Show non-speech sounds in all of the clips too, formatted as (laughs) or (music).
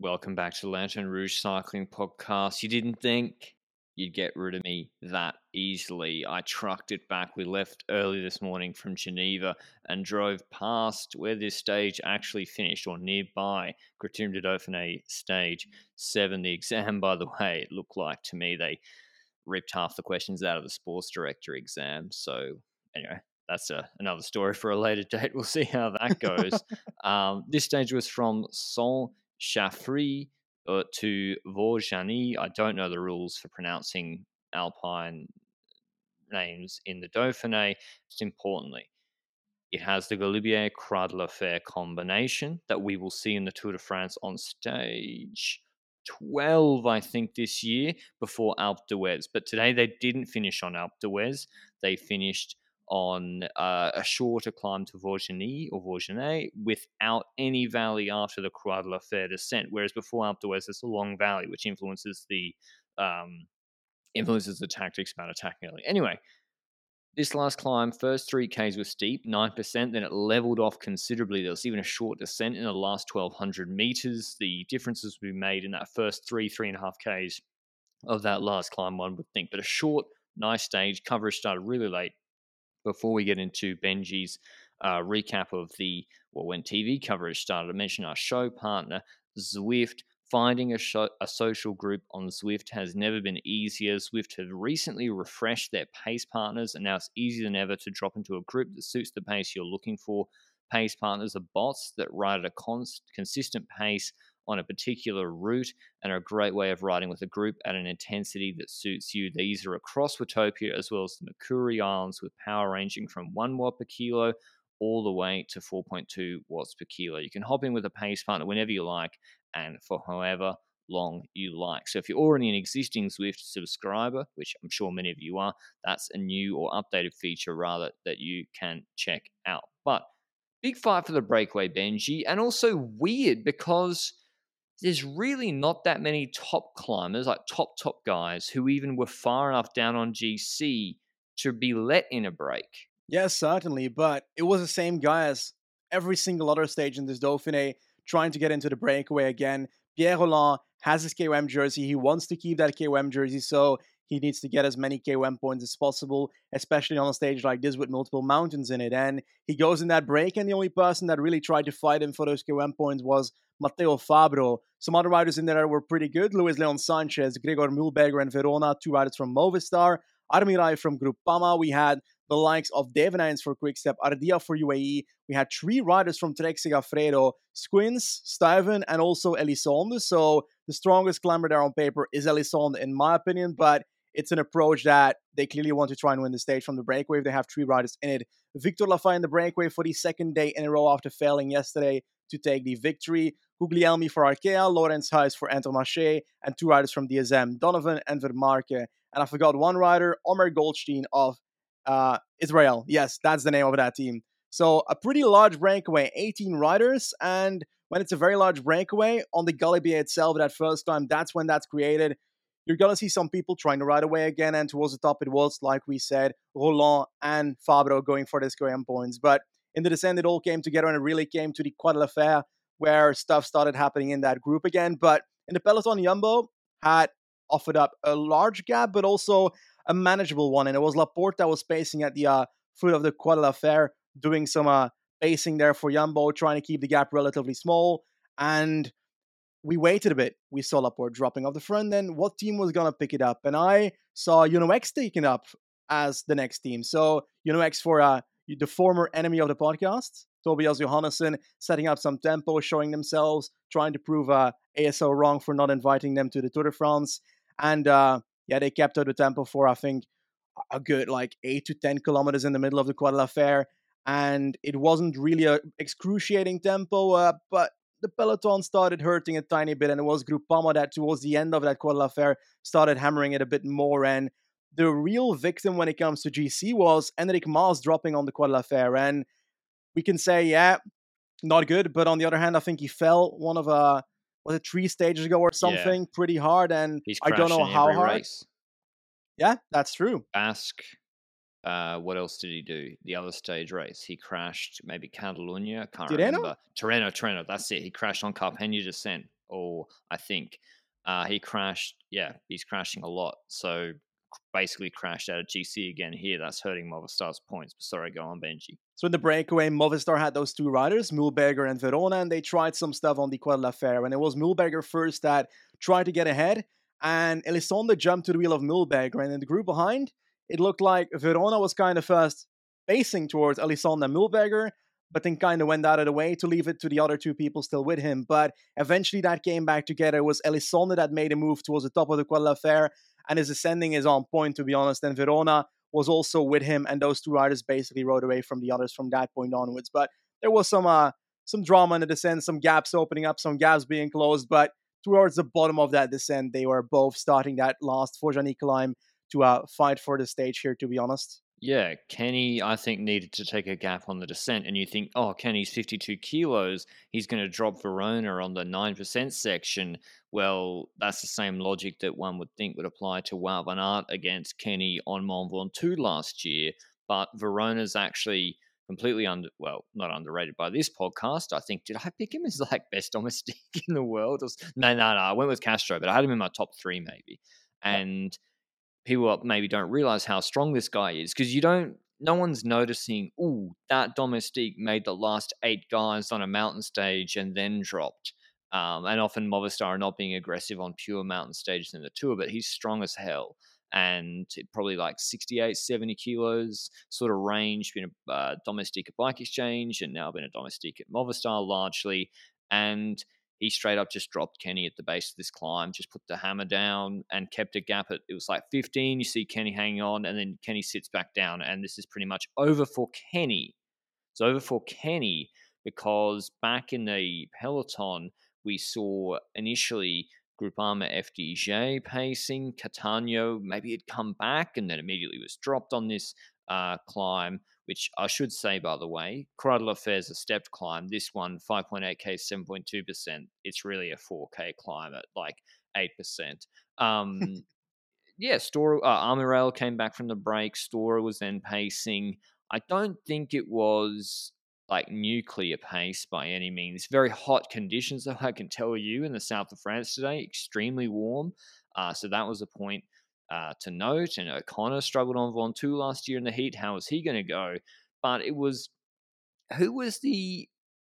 Welcome back to the Lanterne Rouge Cycling Podcast. You didn't think you'd get rid of me that easily. I trucked it back. We left early this morning from Geneva and drove past where this stage actually finished, or nearby Criterium de Dauphiné stage seven. The exam, (laughs) by the way, it looked like to me they ripped half the questions out of the sports director exam. So, anyway, that's a, another story for a later (laughs) date. We'll see how that goes. (laughs) um, this stage was from Saint Chaffrey uh, to Vaujany. I don't know the rules for pronouncing Alpine names in the Dauphiné. Just importantly, it has the Galibier Croix Fer combination that we will see in the Tour de France on stage 12, I think, this year before Alpe d'Huez. But today they didn't finish on Alpe d'Huez. They finished on uh, a shorter climb to Vaujany or Vaujany without any valley after the Croix de la Fer descent. Whereas before Alpe d'Huez, there's a long valley, which influences the um, influences the tactics about attacking early. Anyway, this last climb, first three Ks were steep, 9%, then it leveled off considerably. There was even a short descent in the last 1200 meters. The differences we made in that first three, three and a half Ks of that last climb, one would think. But a short, nice stage. Coverage started really late before we get into Benji's uh, recap of the well when TV coverage started, I mentioned our show partner Zwift. Finding a, show, a social group on Zwift has never been easier. Zwift have recently refreshed their pace partners, and now it's easier than ever to drop into a group that suits the pace you're looking for. Pace partners are bots that ride at a cons- consistent pace on a particular route and are a great way of riding with a group at an intensity that suits you. These are across Watopia as well as the Makuri Islands with power ranging from 1 watt per kilo all the way to 4.2 watts per kilo. You can hop in with a pace partner whenever you like and for however long you like. So if you're already an existing Zwift subscriber, which I'm sure many of you are, that's a new or updated feature rather that you can check out. But big fight for the breakaway Benji and also weird because there's really not that many top climbers, like top, top guys, who even were far enough down on GC to be let in a break. Yes, certainly, but it was the same guy as every single other stage in this Dauphiné trying to get into the breakaway again. Pierre Rolland has his KOM jersey. He wants to keep that KOM jersey, so he needs to get as many KOM points as possible, especially on a stage like this with multiple mountains in it. And he goes in that break, and the only person that really tried to fight him for those KOM points was Matteo Fabbro. Some other riders in there were pretty good. Luis Leon Sanchez, Gregor Mühlberger, and Verona, two riders from Movistar. Armirail from Groupama. We had the likes of Devenyns for Quickstep, Ardila for UAE. We had three riders from Trek Segafredo, Skujins, Stuyven, and also Elissonde. So the strongest climber there on paper is Elissonde, in my opinion, but it's an approach that they clearly want to try and win the stage from the breakaway. They have three riders in it. Victor Lafay in the breakaway for the second day in a row after failing yesterday to take the victory. Guglielmi for Arkea, Laurens Huys for Intermarché, and two riders from DSM, Donovan and Vermaerke. And I forgot one rider, Omer Goldstein of uh, Israel. Yes, that's the name of that team. So a pretty large breakaway, 18 riders, and when it's a very large breakaway on the Galibier itself, that first time, that's when that's created. You're gonna see some people trying to ride away again, and towards the top it was, like we said, Rolland and Fabbro going for the KOM points. But in the descent, it all came together, and it really came to the Croix de la Fer, where stuff started happening in that group again. But in the peloton, Jumbo had offered up a large gap, but also a manageable one. And it was Laporte that was pacing at the uh, foot of the Croix de la Fer, doing some uh, pacing there for Jumbo, trying to keep the gap relatively small. And we waited a bit. We saw Laporte dropping off the front. Then what team was to pick it up? And I saw UnoX taking up as the next team. So UnoX for uh, the former enemy of the podcast, Tobias Johannessen, setting up some tempo, showing themselves, trying to prove uh, ASO wrong for not inviting them to the Tour de France. And uh, yeah, they kept out the tempo for, I think, a good like 8 to 10 kilometers in the middle of the de la Fer. And it wasn't really a excruciating tempo, uh, but the peloton started hurting a tiny bit, and it was Groupama that towards the end of that Croix de la Fer started hammering it a bit more. And the real victim when it comes to GC was Enric Mas dropping on the Croix de la Fer. And we can say, yeah, not good. But on the other hand, I think he fell one of uh was it three stages ago or something, yeah. pretty hard. And I don't know how hard. Race. Yeah, that's true. Basque. Uh, what else did he do? The other stage race, he crashed. Maybe Catalunya. Can't Tirreno? remember. Tirreno, Tirreno. That's it. He crashed on Carpegna descent. or I think uh, he crashed. Yeah, he's crashing a lot. So basically crashed out of GC again here. That's hurting Movistar's points. But sorry, go on, Benji. So in the breakaway, Movistar had those two riders, Mühlberger and Verona, and they tried some stuff on the Quad La Fer. And it was Mühlberger first that tried to get ahead, and Elissonde jumped to the wheel of Mühlberger. And in the group behind, it looked like Verona was kind of first facing towards and Mühlberger, but then kind of went out of the way to leave it to the other two people still with him. But eventually that came back together. It was Elissonde that made a move towards the top of the La and his ascending is on point, to be honest. And Verona was also with him, and those two riders basically rode away from the others from that point onwards. But there was some uh, some drama in the descent, some gaps opening up, some gaps being closed. But towards the bottom of that descent, they were both starting that last Vaujany climb to uh, fight for the stage here, to be honest. Yeah, Kenny, I think, needed to take a gap on the descent. And you think, oh, Kenny's 52 kilos. He's going to drop Verona on the 9% section. Well, that's the same logic that one would think would apply to Wout van Aert against Kenny on Mont Ventoux last year. But Verona's actually completely under, well, not underrated by this podcast. I think, did I pick him as like best domestic (laughs) in the world? No, no, no. I went with Castro, but I had him in my top three maybe. And people maybe don't realize how strong this guy is because you don't no one's noticing oh that domestique made the last eight guys on a mountain stage and then dropped. Um, and often Movistar are not being aggressive on pure mountain stages in the tour but he's strong as hell. And probably like 68 70 kilos sort of range been a uh, domestique at bike exchange and now been a domestique at Movistar largely. And he straight up just dropped Kenny at the base of this climb, just put the hammer down and kept a gap at it was like 15. You see Kenny hanging on, and then Kenny sits back down, and this is pretty much over for Kenny. It's over for Kenny because back in the peloton, we saw initially Groupama FDJ pacing, Cattaneo maybe had come back and then immediately was dropped on this uh, climb which I should say, by the way, Croix de la Fer a stepped climb. This one, 5.8K, 7.2%. It's really a 4K climb at like 8%. Um, (laughs) yeah, Storer, uh, Armirail came back from the break. Storer was then pacing. I don't think it was like nuclear pace by any means. Very hot conditions, (laughs) though, I can tell you, in the south of France today. Extremely warm. Uh, so that was a point uh, to note. And O'Connor struggled on Ventoux last year in the heat. How is he going to go? But it was who was the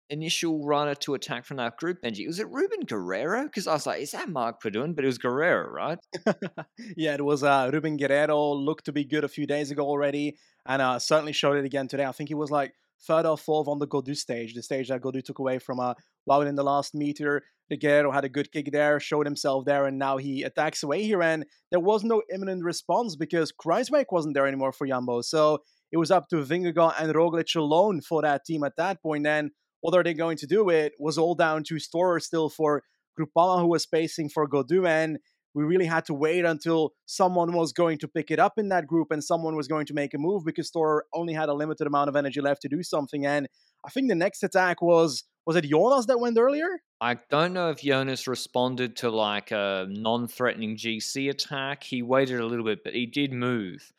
initial runner to attack from that group, Benji? Was it Ruben Guerreiro? Because I was like, is that Mark Padun? But it was Guerreiro, right? (laughs) yeah, it was uh, Ruben Guerreiro. Looked to be good a few days ago already, and uh, certainly showed it again today. I think he was like third or fourth on the Gaudu stage, the stage that Gaudu took away from uh, Wout in the last meter. Guerreiro had a good kick there, showed himself there, and now he attacks away here. And there was no imminent response because Kruijswijk wasn't there anymore for Jumbo. So it was up to Vingegaard and Roglic alone for that team at that point. And what are they going to do? It was all down to Storer still for Groupama, who was pacing for Gaudu. And we really had to wait until someone was going to pick it up in that group and someone was going to make a move because Storer only had a limited amount of energy left to do something. And I think the next attack was was it Jonas that went earlier? I don't know if Jonas responded to like a non-threatening GC attack. He waited a little bit, but he did move.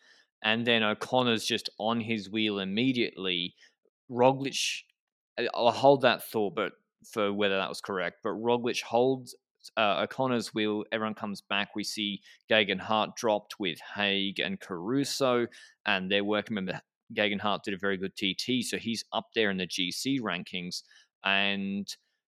And then O'Connor's just on his wheel immediately. Roglic, I'll hold that thought, but for whether that was correct. But Roglic holds uh, O'Connor's wheel. Everyone comes back. We see Geoghegan Hart dropped with Haig and Caruso, and they're working. Geoghegan Hart did a very good TT, so he's up there in the GC rankings. And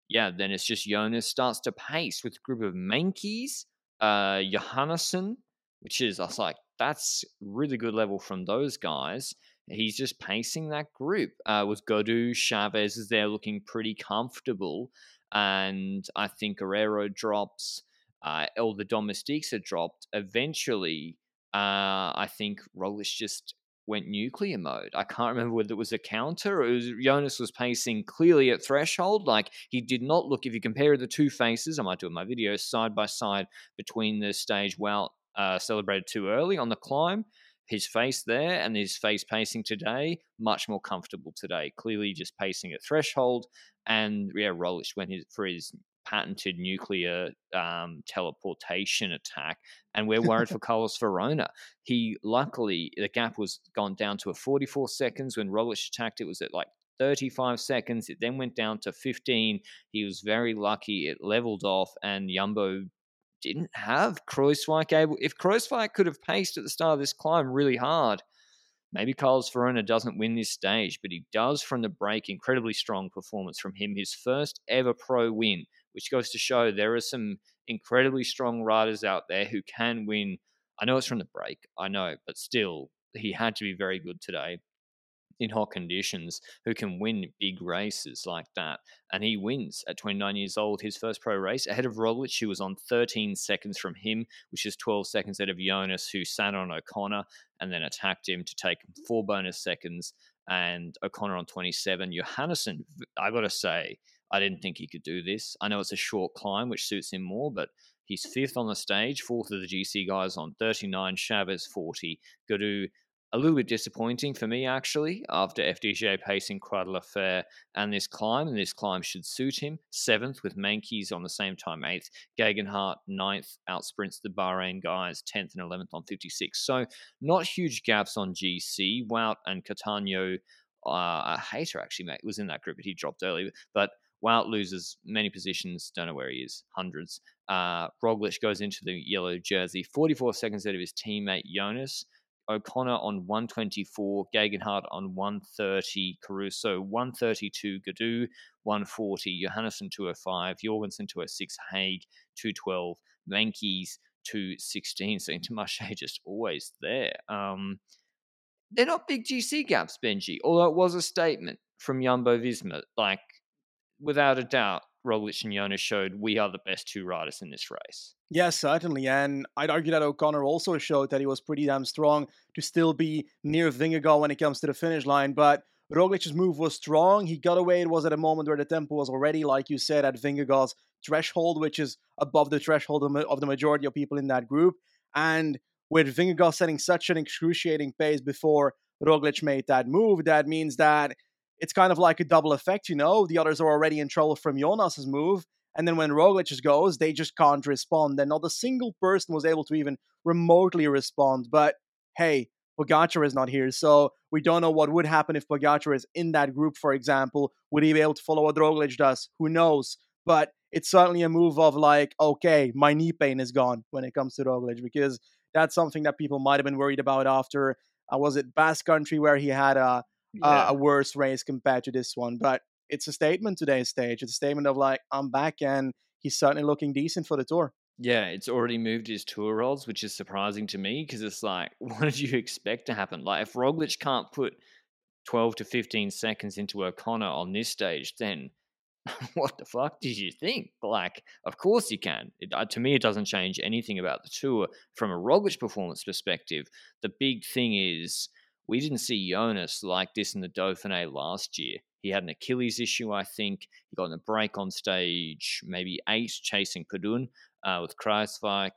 yeah, then it's just Jonas starts to pace with a group of Meintjes, uh, Johannessen, which is, I was like, that's really good level from those guys. He's just pacing that group. Uh, with Gaudu, Chaves is there looking pretty comfortable. And I think Guerreiro drops. Uh, all the domestiques are dropped. Eventually, uh, I think Roglic just went nuclear mode. I can't remember whether it was a counter or was, Jonas was pacing clearly at threshold. Like he did not look, if you compare the two faces, I might do in my video, side by side between the stage well uh, celebrated too early on the climb. His face there and his face pacing today, much more comfortable today. Clearly just pacing at threshold. And yeah, Roglic went his, for his patented nuclear um, teleportation attack, and we're worried for (laughs) Carlos Verona. He luckily the gap was gone down to a 44 seconds when Roglic attacked. It was at like 35 seconds. It then went down to 15. He was very lucky. It leveled off, and Jumbo didn't have Kruijswijk able. If Kruijswijk could have paced at the start of this climb really hard, maybe Carlos Verona doesn't win this stage, but he does from the break. Incredibly strong performance from him. His first ever pro win, which goes to show there are some incredibly strong riders out there who can win. I know it's from the break, I know, but still, he had to be very good today in hot conditions who can win big races like that. And he wins at 29 years old his first pro race ahead of Roglic, who was on 13 seconds from him, which is 12 seconds ahead of Jonas, who sat on O'Connor and then attacked him to take four bonus seconds. And O'Connor on 27. Johannessen, I got to say, I didn't think he could do this. I know it's a short climb, which suits him more, but he's fifth on the stage, fourth of the GC guys on 39, Chaves 40, Gaudu a little bit disappointing for me actually after FDJ pacing quite a fair and this climb, and this climb should suit him. Seventh with Meintjes on the same time, eighth. Geoghegan Hart, ninth, outsprints the Bahrain guys, 10th and 11th on 56. So not huge gaps on GC. Wout and Cattaneo, uh, a hater actually mate, was in that group, but he dropped early. But Wout loses many positions, don't know where he is, hundreds. Uh, Roglic goes into the yellow jersey, 44 seconds ahead of his teammate Jonas. O'Connor on 124, Geoghegan Hart on 130, Caruso 132, Gaudu 140, Johannessen 205, Jorgenson 206, Haig 212, Meintjes 216. So (laughs) Intermarché just always there. Um, they're not big GC gaps, Benji, although it was a statement from Jumbo Visma. Like, without a doubt, Roglic and Jonas showed we are the best two riders in this race. Yes, certainly. And I'd argue that O'Connor also showed that he was pretty damn strong to still be near Vingegaard when it comes to the finish line. But Roglic's move was strong. He got away. It was at a moment where the tempo was already, like you said, at Vingegaard's threshold, which is above the threshold of the majority of people in that group. And with Vingegaard setting such an excruciating pace before Roglic made that move, that means that it's kind of like a double effect, you know. The others are already in trouble from Jonas's move, and then when Roglic goes, they just can't respond. And not a single person was able to even remotely respond. But hey, Pogacar is not here, so we don't know what would happen if Pogacar is in that group, for example. Would he be able to follow what Roglic does? Who knows? But it's certainly a move of like, okay, my knee pain is gone when it comes to Roglic because that's something that people might have been worried about after. Uh, was it Basque Country where he had a yeah. uh, a worse race compared to this one. But it's a statement today's stage. It's a statement of like, I'm back and he's certainly looking decent for the tour. Yeah, it's already moved his tour roles, which is surprising to me because it's like, (laughs) what did you expect to happen? Like, if Roglic can't put 12 to 15 seconds into O'Connor on this stage, then (laughs) what the fuck did you think? Like, of course you can. It, uh, to me, it doesn't change anything about the tour. From a Roglic performance perspective, the big thing is we didn't see Jonas like this in the Dauphiné last year. He had an Achilles issue, I think. He got in a break on stage, maybe eight, chasing Padun uh, with Kruijswijk.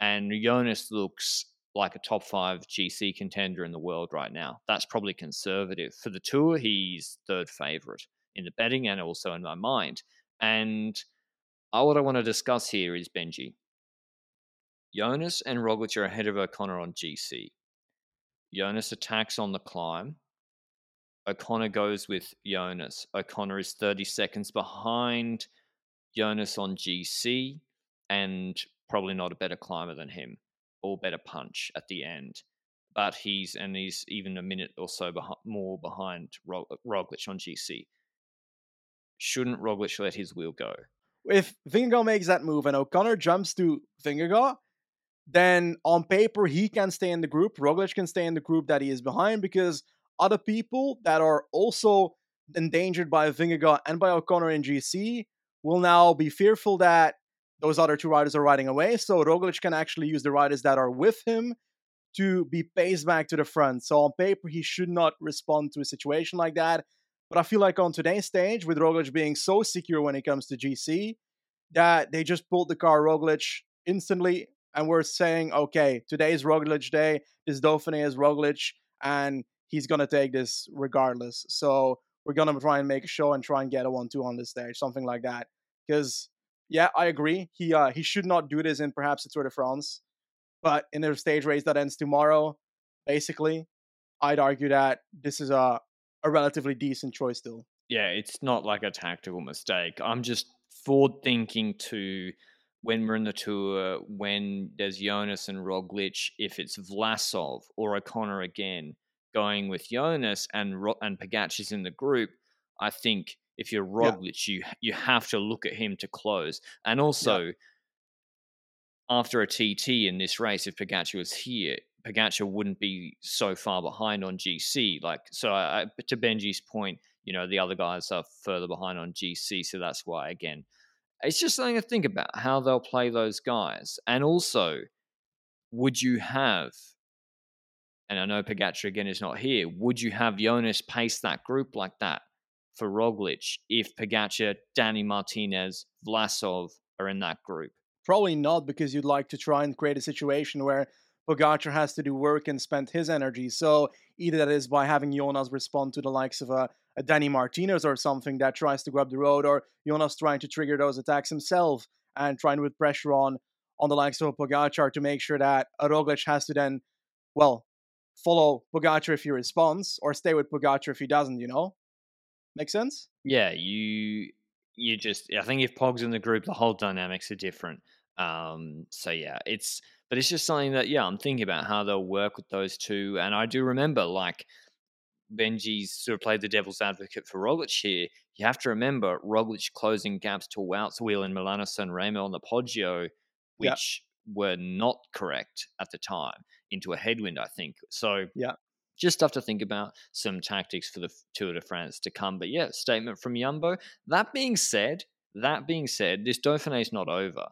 And Jonas looks like a top five GC contender in the world right now. That's probably conservative. For the tour, he's third favourite in the betting and also in my mind. And uh, what I want to discuss here is Benji. Jonas and Roglic are ahead of O'Connor on GC. Jonas attacks on the climb. O'Connor goes with Jonas. O'Connor is 30 seconds behind Jonas on GC and probably not a better climber than him or better punch at the end. But he's and he's even a minute or so beh- more behind Roglic on GC. Shouldn't Roglic let his wheel go? If Vingegaard makes that move and O'Connor jumps to Vingegaard, then on paper he can stay in the group. Roglic can stay in the group that he is behind because other people that are also endangered by Vingegaard and by O'Connor in GC will now be fearful that those other two riders are riding away. So Roglic can actually use the riders that are with him to be paced back to the front. So on paper he should not respond to a situation like that. But I feel like on today's stage, with Roglic being so secure when it comes to GC, that they just pulled the car Roglic instantly and we're saying, okay, today is Roglic day, this Dauphiné is Roglic, and he's gonna take this regardless. So we're gonna try and make a show and try and get a one-two on this stage, something like that. Because yeah, I agree. He uh, he should not do this in perhaps the Tour de France, but in a stage race that ends tomorrow, basically, I'd argue that this is a a relatively decent choice still. Yeah, it's not like a tactical mistake. I'm just forward thinking to when we're in the tour, when there's Jonas and Roglic, if it's Vlasov or O'Connor again, going with Jonas and and Pogacar's in the group, I think if you're Roglic, yeah. you you have to look at him to close. And also, yeah. after a TT in this race, if Pogacar was here, Pogacar wouldn't be so far behind on GC. Like so, I, to Benji's point, you know the other guys are further behind on GC, so that's why again, it's just something to think about how they'll play those guys, and also, would you have and I know Pogacar again is not here, would you have Jonas pace that group like that for Roglic if Pogacar, Danny Martinez, Vlasov are in that group? Probably not, because you'd like to try and create a situation where Pogacar has to do work and spend his energy. So either that is by having Jonas respond to the likes of a, a Danny Martinez or something that tries to grab the road, or Jonas trying to trigger those attacks himself and trying to put pressure on on the likes of Pogacar to make sure that Roglic has to then, well, follow Pogacar if he responds, or stay with Pogacar if he doesn't. You know, make sense? Yeah, you you just I think if Pog's in the group, the whole dynamics are different. Um, so yeah, it's but it's just something that yeah, I'm thinking about how they'll work with those two, and I do remember like Benji's sort of played the devil's advocate for Roglic here. You have to remember Roglic closing gaps to Wout's wheel and Milano Sanremo on the Poggio, which were not correct at the time into a headwind, I think. So yeah, just stuff to think about, some tactics for the Tour de France to come. But yeah, statement from Yumbo. That being said, that being said, this Dauphiné is not over.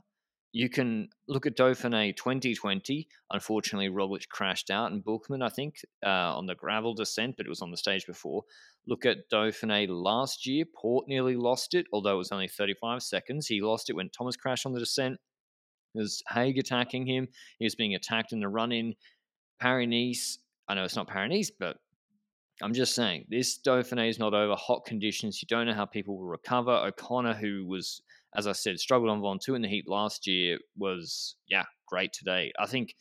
You can look at Dauphiné 2020. Unfortunately, Roglic crashed out, and Buchmann, I think, uh, on the gravel descent, but it was on the stage before. Look at Dauphiné last year. Porte nearly lost it, although it was only 35 seconds. He lost it when Thomas crashed on the descent. There's Haig attacking him. He was being attacked in the run in. Paris I know it's not Paris but I'm just saying this Dauphiné is not over. Hot conditions. You don't know how people will recover. O'Connor, who was, as I said, struggled on Ventoux in the heat last year, was, yeah, great today. I think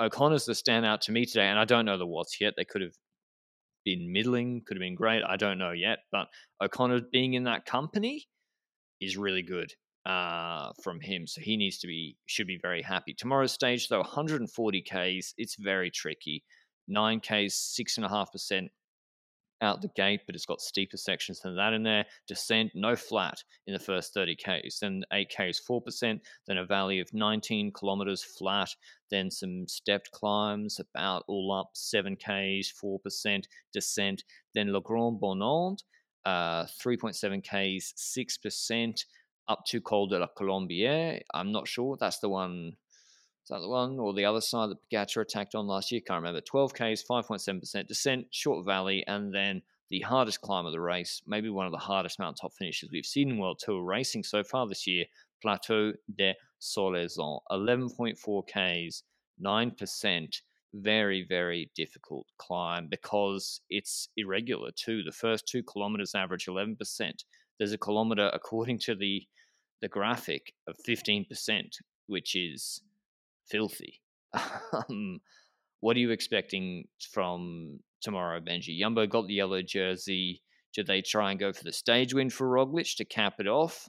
O'Connor's the standout to me today, and I don't know the what's yet. They could have been middling, could have been great. I don't know yet, but O'Connor being in that company is really good uh, from him. So he needs to be should be very happy. Tomorrow's stage though, 140 k's. It's very tricky. Nine k's, six and a half percent out the gate, but it's got steeper sections than that in there. Descent, no flat in the first 30 k's. Then 8 k's, 4%. Then a valley of 19 kilometers flat. Then some stepped climbs, about all up 7 k's, 4% descent. Then Le Grand Bornand, uh, 3.7 k's, 6% up to Col de la Colombière. I'm not sure. That's the one. Is that the one or the other side that Pogacar attacked on last year? Can't remember. 12Ks, 5.7% descent, short valley, and then the hardest climb of the race, maybe one of the hardest mountaintop finishes we've seen in World Tour racing so far this year, Plateau de Solaison. 11.4 Ks, 9%. Very, very difficult climb because it's irregular too. The first two kilometers average 11%. There's a kilometer, according to the the graphic of 15%, which is filthy. (laughs) um, what are you expecting from tomorrow, Benji? Jumbo got the yellow jersey. Did they try and go for the stage win for Roglic to cap it off?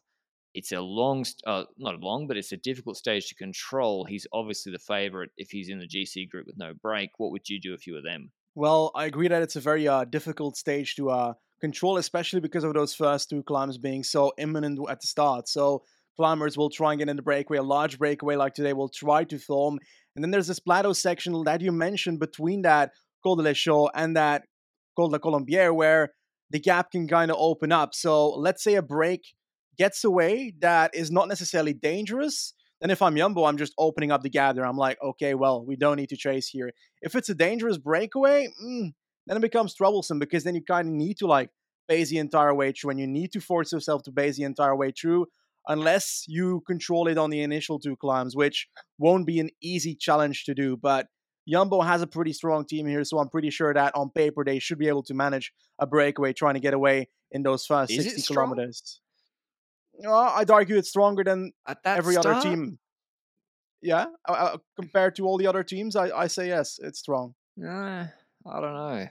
It's a long, uh, not long, but it's a difficult stage to control. He's obviously the favorite if he's in the GC group with no break. What would you do if you were them? Well, I agree that it's a very uh, difficult stage to uh, control, especially because of those first two climbs being so imminent at the start. So climbers will try and get in the breakaway, a large breakaway like today will try to form. And then there's this plateau section that you mentioned between that Col de l'Echaux and that Col de Colombière where the gap can kind of open up. So let's say a break gets away that is not necessarily dangerous. Then if I'm Yumbo, I'm just opening up the gather. I'm like, okay, well, we don't need to chase here. If it's a dangerous breakaway, mm, then it becomes troublesome because then you kind of need to like base the entire way through and you need to force yourself to base the entire way through unless you control it on the initial two climbs, which won't be an easy challenge to do. But Jumbo has a pretty strong team here, so I'm pretty sure that on paper they should be able to manage a breakaway trying to get away in those first Is 60 kilometers. Well, I'd argue it's stronger than every start? other team. Yeah, uh, uh, compared to all the other teams, I, I say yes, it's strong. Uh, I don't know.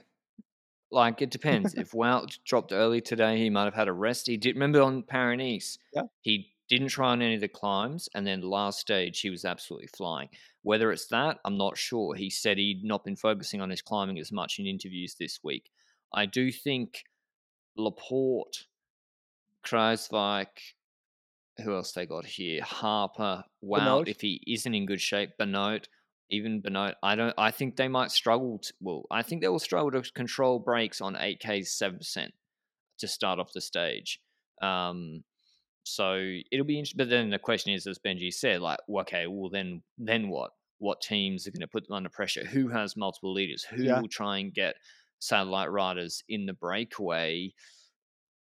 Like it depends. (laughs) if Wout dropped early today, he might have had a rest. He did remember on Paris Yeah. he didn't try on any of the climbs, and then last stage he was absolutely flying. Whether it's that, I'm not sure. He said he'd not been focusing on his climbing as much in interviews this week. I do think Laporte, Kruijswijk, who else they got here? Harper, Wout, Benoot. if he isn't in good shape, Benoot, even Benoot, I don't. I think they might struggle. To, well, I think they will struggle to control breaks on eight Ks seven percent to start off the stage. Um, so it'll be interesting. But then the question is, as Benji said, like, okay, well then, then what? What teams are going to put them under pressure? Who has multiple leaders? Who Yeah. will try and get satellite riders in the breakaway?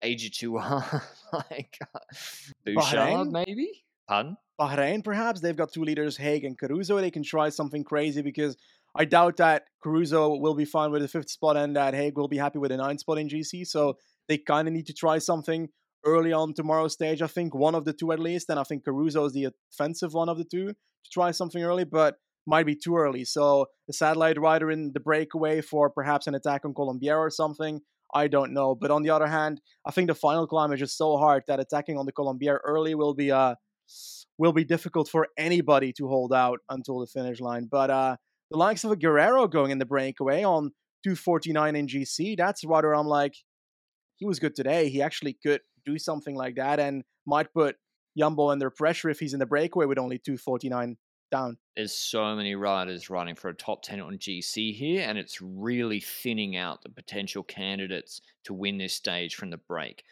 AG2R, like (laughs) Bouchard, Bahrain? maybe? Pardon? Bahrain, perhaps they've got two leaders, Haig and Caruso. They can try something crazy because I doubt that Caruso will be fine with the fifth spot and that Haig will be happy with a ninth spot in GC. So they kind of need to try something early on tomorrow's stage. I think one of the two at least, and I think Caruso is the offensive one of the two to try something early, but might be too early. So a satellite rider in the breakaway for perhaps an attack on Colombier or something. I don't know. But on the other hand, I think the final climb is just so hard that attacking on the Colombier early will be uh will be difficult for anybody to hold out until the finish line. But uh the likes of a Guerreiro going in the breakaway on 249 in GC, that's rather I'm like, he was good today. He actually could do something like that and might put Jumbo under pressure if he's in the breakaway with only 249 down. There's so many riders running for a top 10 on GC here, and it's really thinning out the potential candidates to win this stage from the break.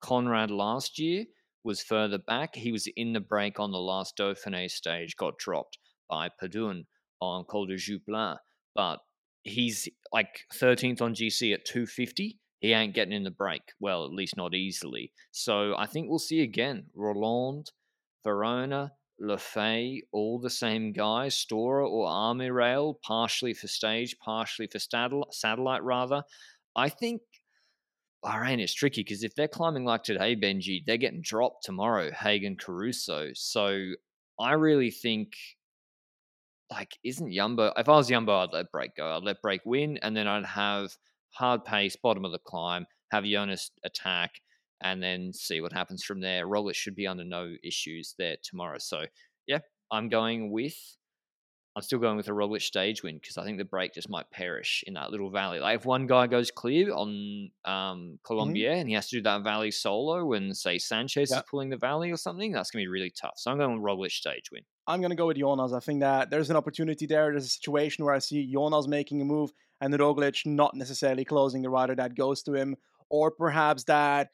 Konrad last year was further back. He was in the break on the last Dauphiné stage, got dropped by Padun on Col de Joux Plane, but he's like 13th on GC at 250. He ain't getting in the break. Well, at least not easily. So I think we'll see again Rolland, Verona, Lafay, all the same guys, Storer or Armirail, partially for stage, partially for satellite, satellite rather. I think Bahrain is tricky because if they're climbing like today, Benji, they're getting dropped tomorrow, Haig and Caruso. So I really think, like, isn't Yumbo? If I was Yumbo, I'd let Break go. I'd let Break win, and then I'd have hard pace, bottom of the climb, have Jonas attack, and then see what happens from there. Roglic should be under no issues there tomorrow. So yeah, I'm going with. I'm still going with a Roglic stage win because I think the break just might perish in that little valley. Like if one guy goes clear on um, Colombier and he has to do that valley solo and say Sanchez Yeah. is pulling the valley or something, that's gonna be really tough. So I'm going with Roglic stage win. I'm going to go with Jonas. I think that there's an opportunity there. There's a situation where I see Jonas making a move and the Roglic not necessarily closing the rider that goes to him. Or perhaps that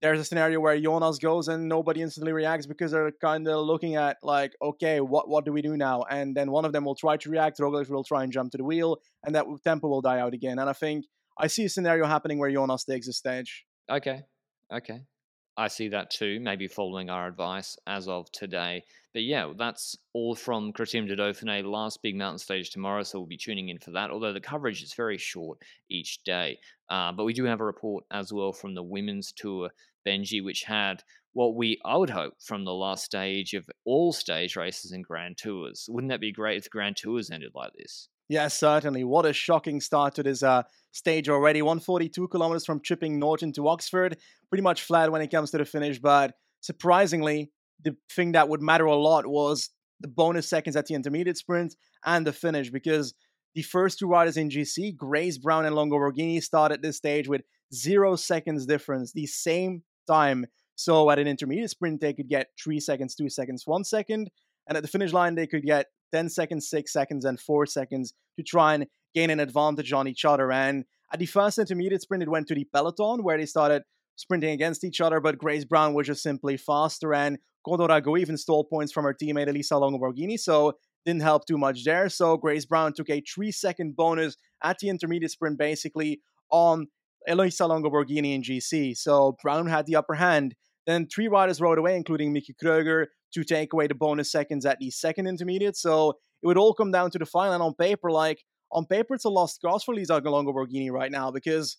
there's a scenario where Jonas goes and nobody instantly reacts because they're kind of looking at, like, okay, what, what do we do now? And then one of them will try to react, Roglic will try and jump to the wheel, and that tempo will die out again. And I think I see a scenario happening where Jonas takes the stage. Okay. Okay. I see that too, maybe following our advice as of today. But yeah, that's all from Criterium de Dauphiné, last big mountain stage tomorrow. So we'll be tuning in for that, although the coverage is very short each day. Uh, but we do have a report as well from the women's tour, Benji, which had what we, I would hope, from the last stage of all stage races and Grand Tours. Wouldn't that be great if the Grand Tours ended like this? Yes, certainly. What a shocking start to this uh, stage already. 142 kilometers from Chipping Norton to Oxford. Pretty much flat when it comes to the finish, but surprisingly, the thing that would matter a lot was the bonus seconds at the intermediate sprint and the finish because the first two riders in GC, Grace Brown and Longo Borghini, started this stage with zero seconds difference, the same time. So at an intermediate sprint, they could get three seconds, two seconds, one second. And at the finish line, they could get 10 seconds, 6 seconds, and 4 seconds to try and gain an advantage on each other. And at the first intermediate sprint, it went to the peloton where they started sprinting against each other, but Grace Brown was just simply faster. And Condorago even stole points from her teammate Elisa Longo Borghini, so didn't help too much there. So Grace Brown took a 3 second bonus at the intermediate sprint, basically on Elisa Longo Borghini in GC. So Brown had the upper hand. Then three riders rode away, including Mieke Kröger, to take away the bonus seconds at the second intermediate. So it would all come down to the final. And on paper, like on paper, it's a lost cause for Lisa Longo Borghini right now because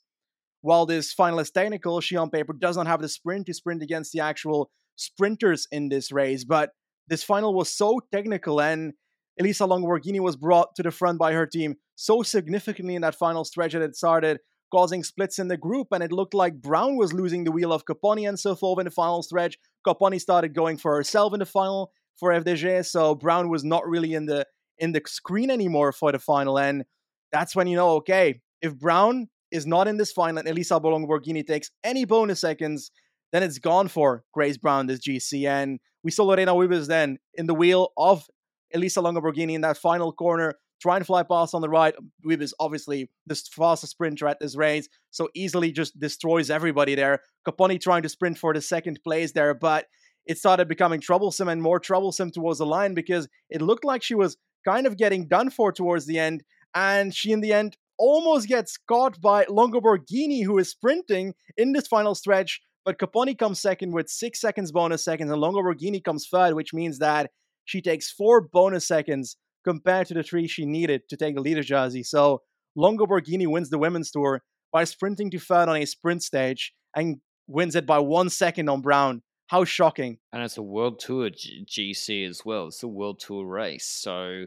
while this final is technical, she on paper does not have the sprint to sprint against the actual sprinters in this race. But this final was so technical, and Elisa Longo Borghini was brought to the front by her team so significantly in that final stretch that it started causing splits in the group, and it looked like Brown was losing the wheel of Copponi and so forth in the final stretch. Copponi started going for herself in the final for FDJ, so Brown was not really in the in the screen anymore for the final, and that's when you know, okay, if Brown is not in this final and Elisa Longo Borghini takes any bonus seconds, then it's gone for Grace Brown this GC, and we saw Lorena Wiebes then in the wheel of Elisa Longo Borghini in that final corner trying to fly past on the right. Wiebes obviously the fastest sprinter at this race, so easily just destroys everybody there. Copponi trying to sprint for the second place there, but it started becoming troublesome and more troublesome towards the line because it looked like she was kind of getting done for towards the end. And she, in the end, almost gets caught by Longo Borghini, who is sprinting in this final stretch. But Copponi comes second with six seconds bonus seconds, and Longo Borghini comes third, which means that she takes four bonus seconds compared to the three she needed to take the leader jersey. So Longo Borghini wins the women's tour by sprinting to third on a sprint stage and wins it by one second on Brown. How shocking. And it's a World Tour G- GC as well. It's a World Tour race. So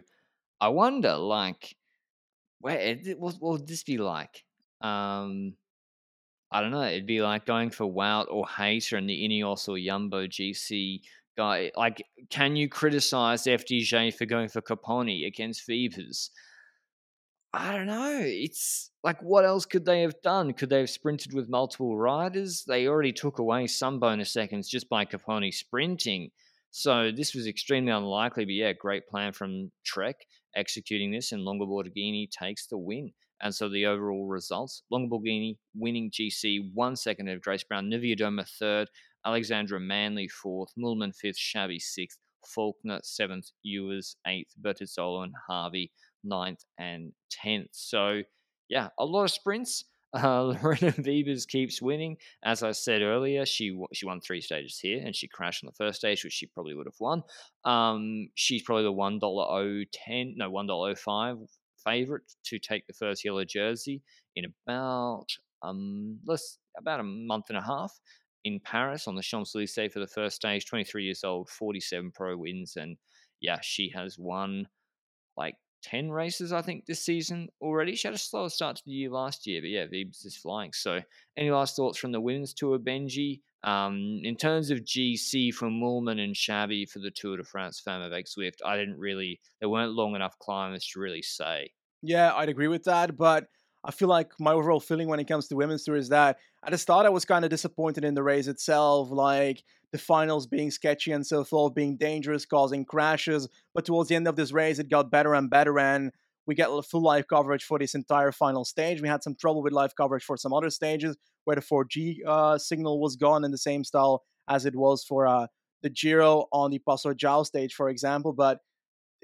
I wonder, like, where what, what would this be like? Um, I don't know. It'd be like going for Wout or Hayter in the Ineos or Jumbo GC guy. Like, can you criticize FDJ for going for Copponi against Wiebes? I don't know. It's like, what else could they have done? Could they have sprinted with multiple riders? They already took away some bonus seconds just by Copponi sprinting. So this was extremely unlikely, but yeah, great plan from Trek executing this, and Longo Borghini takes the win. And so the overall results Longo Borghini winning GC, one second of Grace Brown, Niewiadoma third, Alexandra Manly fourth, Mühlmann fifth, Chabbey sixth, Faulkner seventh, Ewers eighth, Bertizzolo and Harvey ninth and tenth. So, yeah, a lot of sprints. Uh, (laughs) Lorena Wiebes keeps winning. As I said earlier, she she won three stages here, and she crashed on the first stage, which she probably would have won. Um, she's probably the one dollar oh ten, no one dollar oh five favorite to take the first yellow jersey in about um less about a month and a half in Paris on the Champs Elysees for the first stage. 23 years old, 47 pro wins, and yeah, she has won like 10 races, I think, this season already. She had a slower start to the year last year, but yeah, Wiebes is flying. So, any last thoughts from the women's tour, Benji? Um, in terms of GC from Mühlmann and Chabbey for the Tour de France Femme avec Zwift, I didn't really, there weren't long enough climbers to really say. Yeah, I'd agree with that, but I feel like my overall feeling when it comes to women's tour is that at the start I was kind of disappointed in the race itself, like the finals being sketchy and so forth, being dangerous, causing crashes. But towards the end of this race, it got better and better, and we get full live coverage for this entire final stage. We had some trouble with live coverage for some other stages where the 4G uh, signal was gone in the same style as it was for uh, the Giro on the Passo Giau stage, for example. But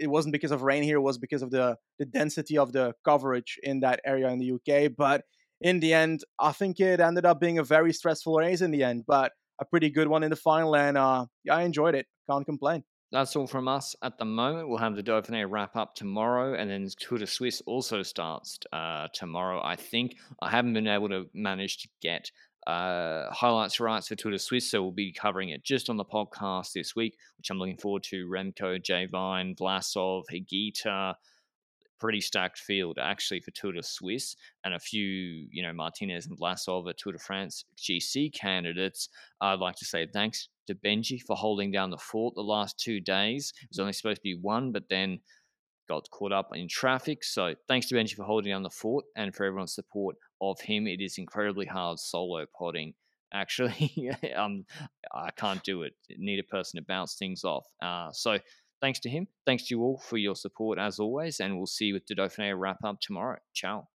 it wasn't because of rain here; it was because of the the density of the coverage in that area in the UK. But in the end, I think it ended up being a very stressful race in the end, but a pretty good one in the final, and uh, yeah, I enjoyed it. Can't complain. That's all from us at the moment. We'll have the Dauphiné wrap up tomorrow, and then Tour de Suisse also starts uh, tomorrow. I think I haven't been able to manage to get uh, highlights rights for Tour de Suisse, so we'll be covering it just on the podcast this week, which I'm looking forward to. Remco, Jay Vine, Vlasov, Higuita, pretty stacked field actually for Tour de Suisse, and a few, you know, Martinez and Vlasov are Tour de France GC candidates. I'd like to say thanks to Benji for holding down the fort the last two days. It was only supposed to be one, but then got caught up in traffic. So thanks to Benji for holding down the fort and for everyone's support of him. It is incredibly hard solo potting. Actually, (laughs) um, I can't do it. Need a person to bounce things off. Uh, so thanks to him. Thanks to you all for your support as always, and we'll see you with the Dauphiné wrap up tomorrow. Ciao.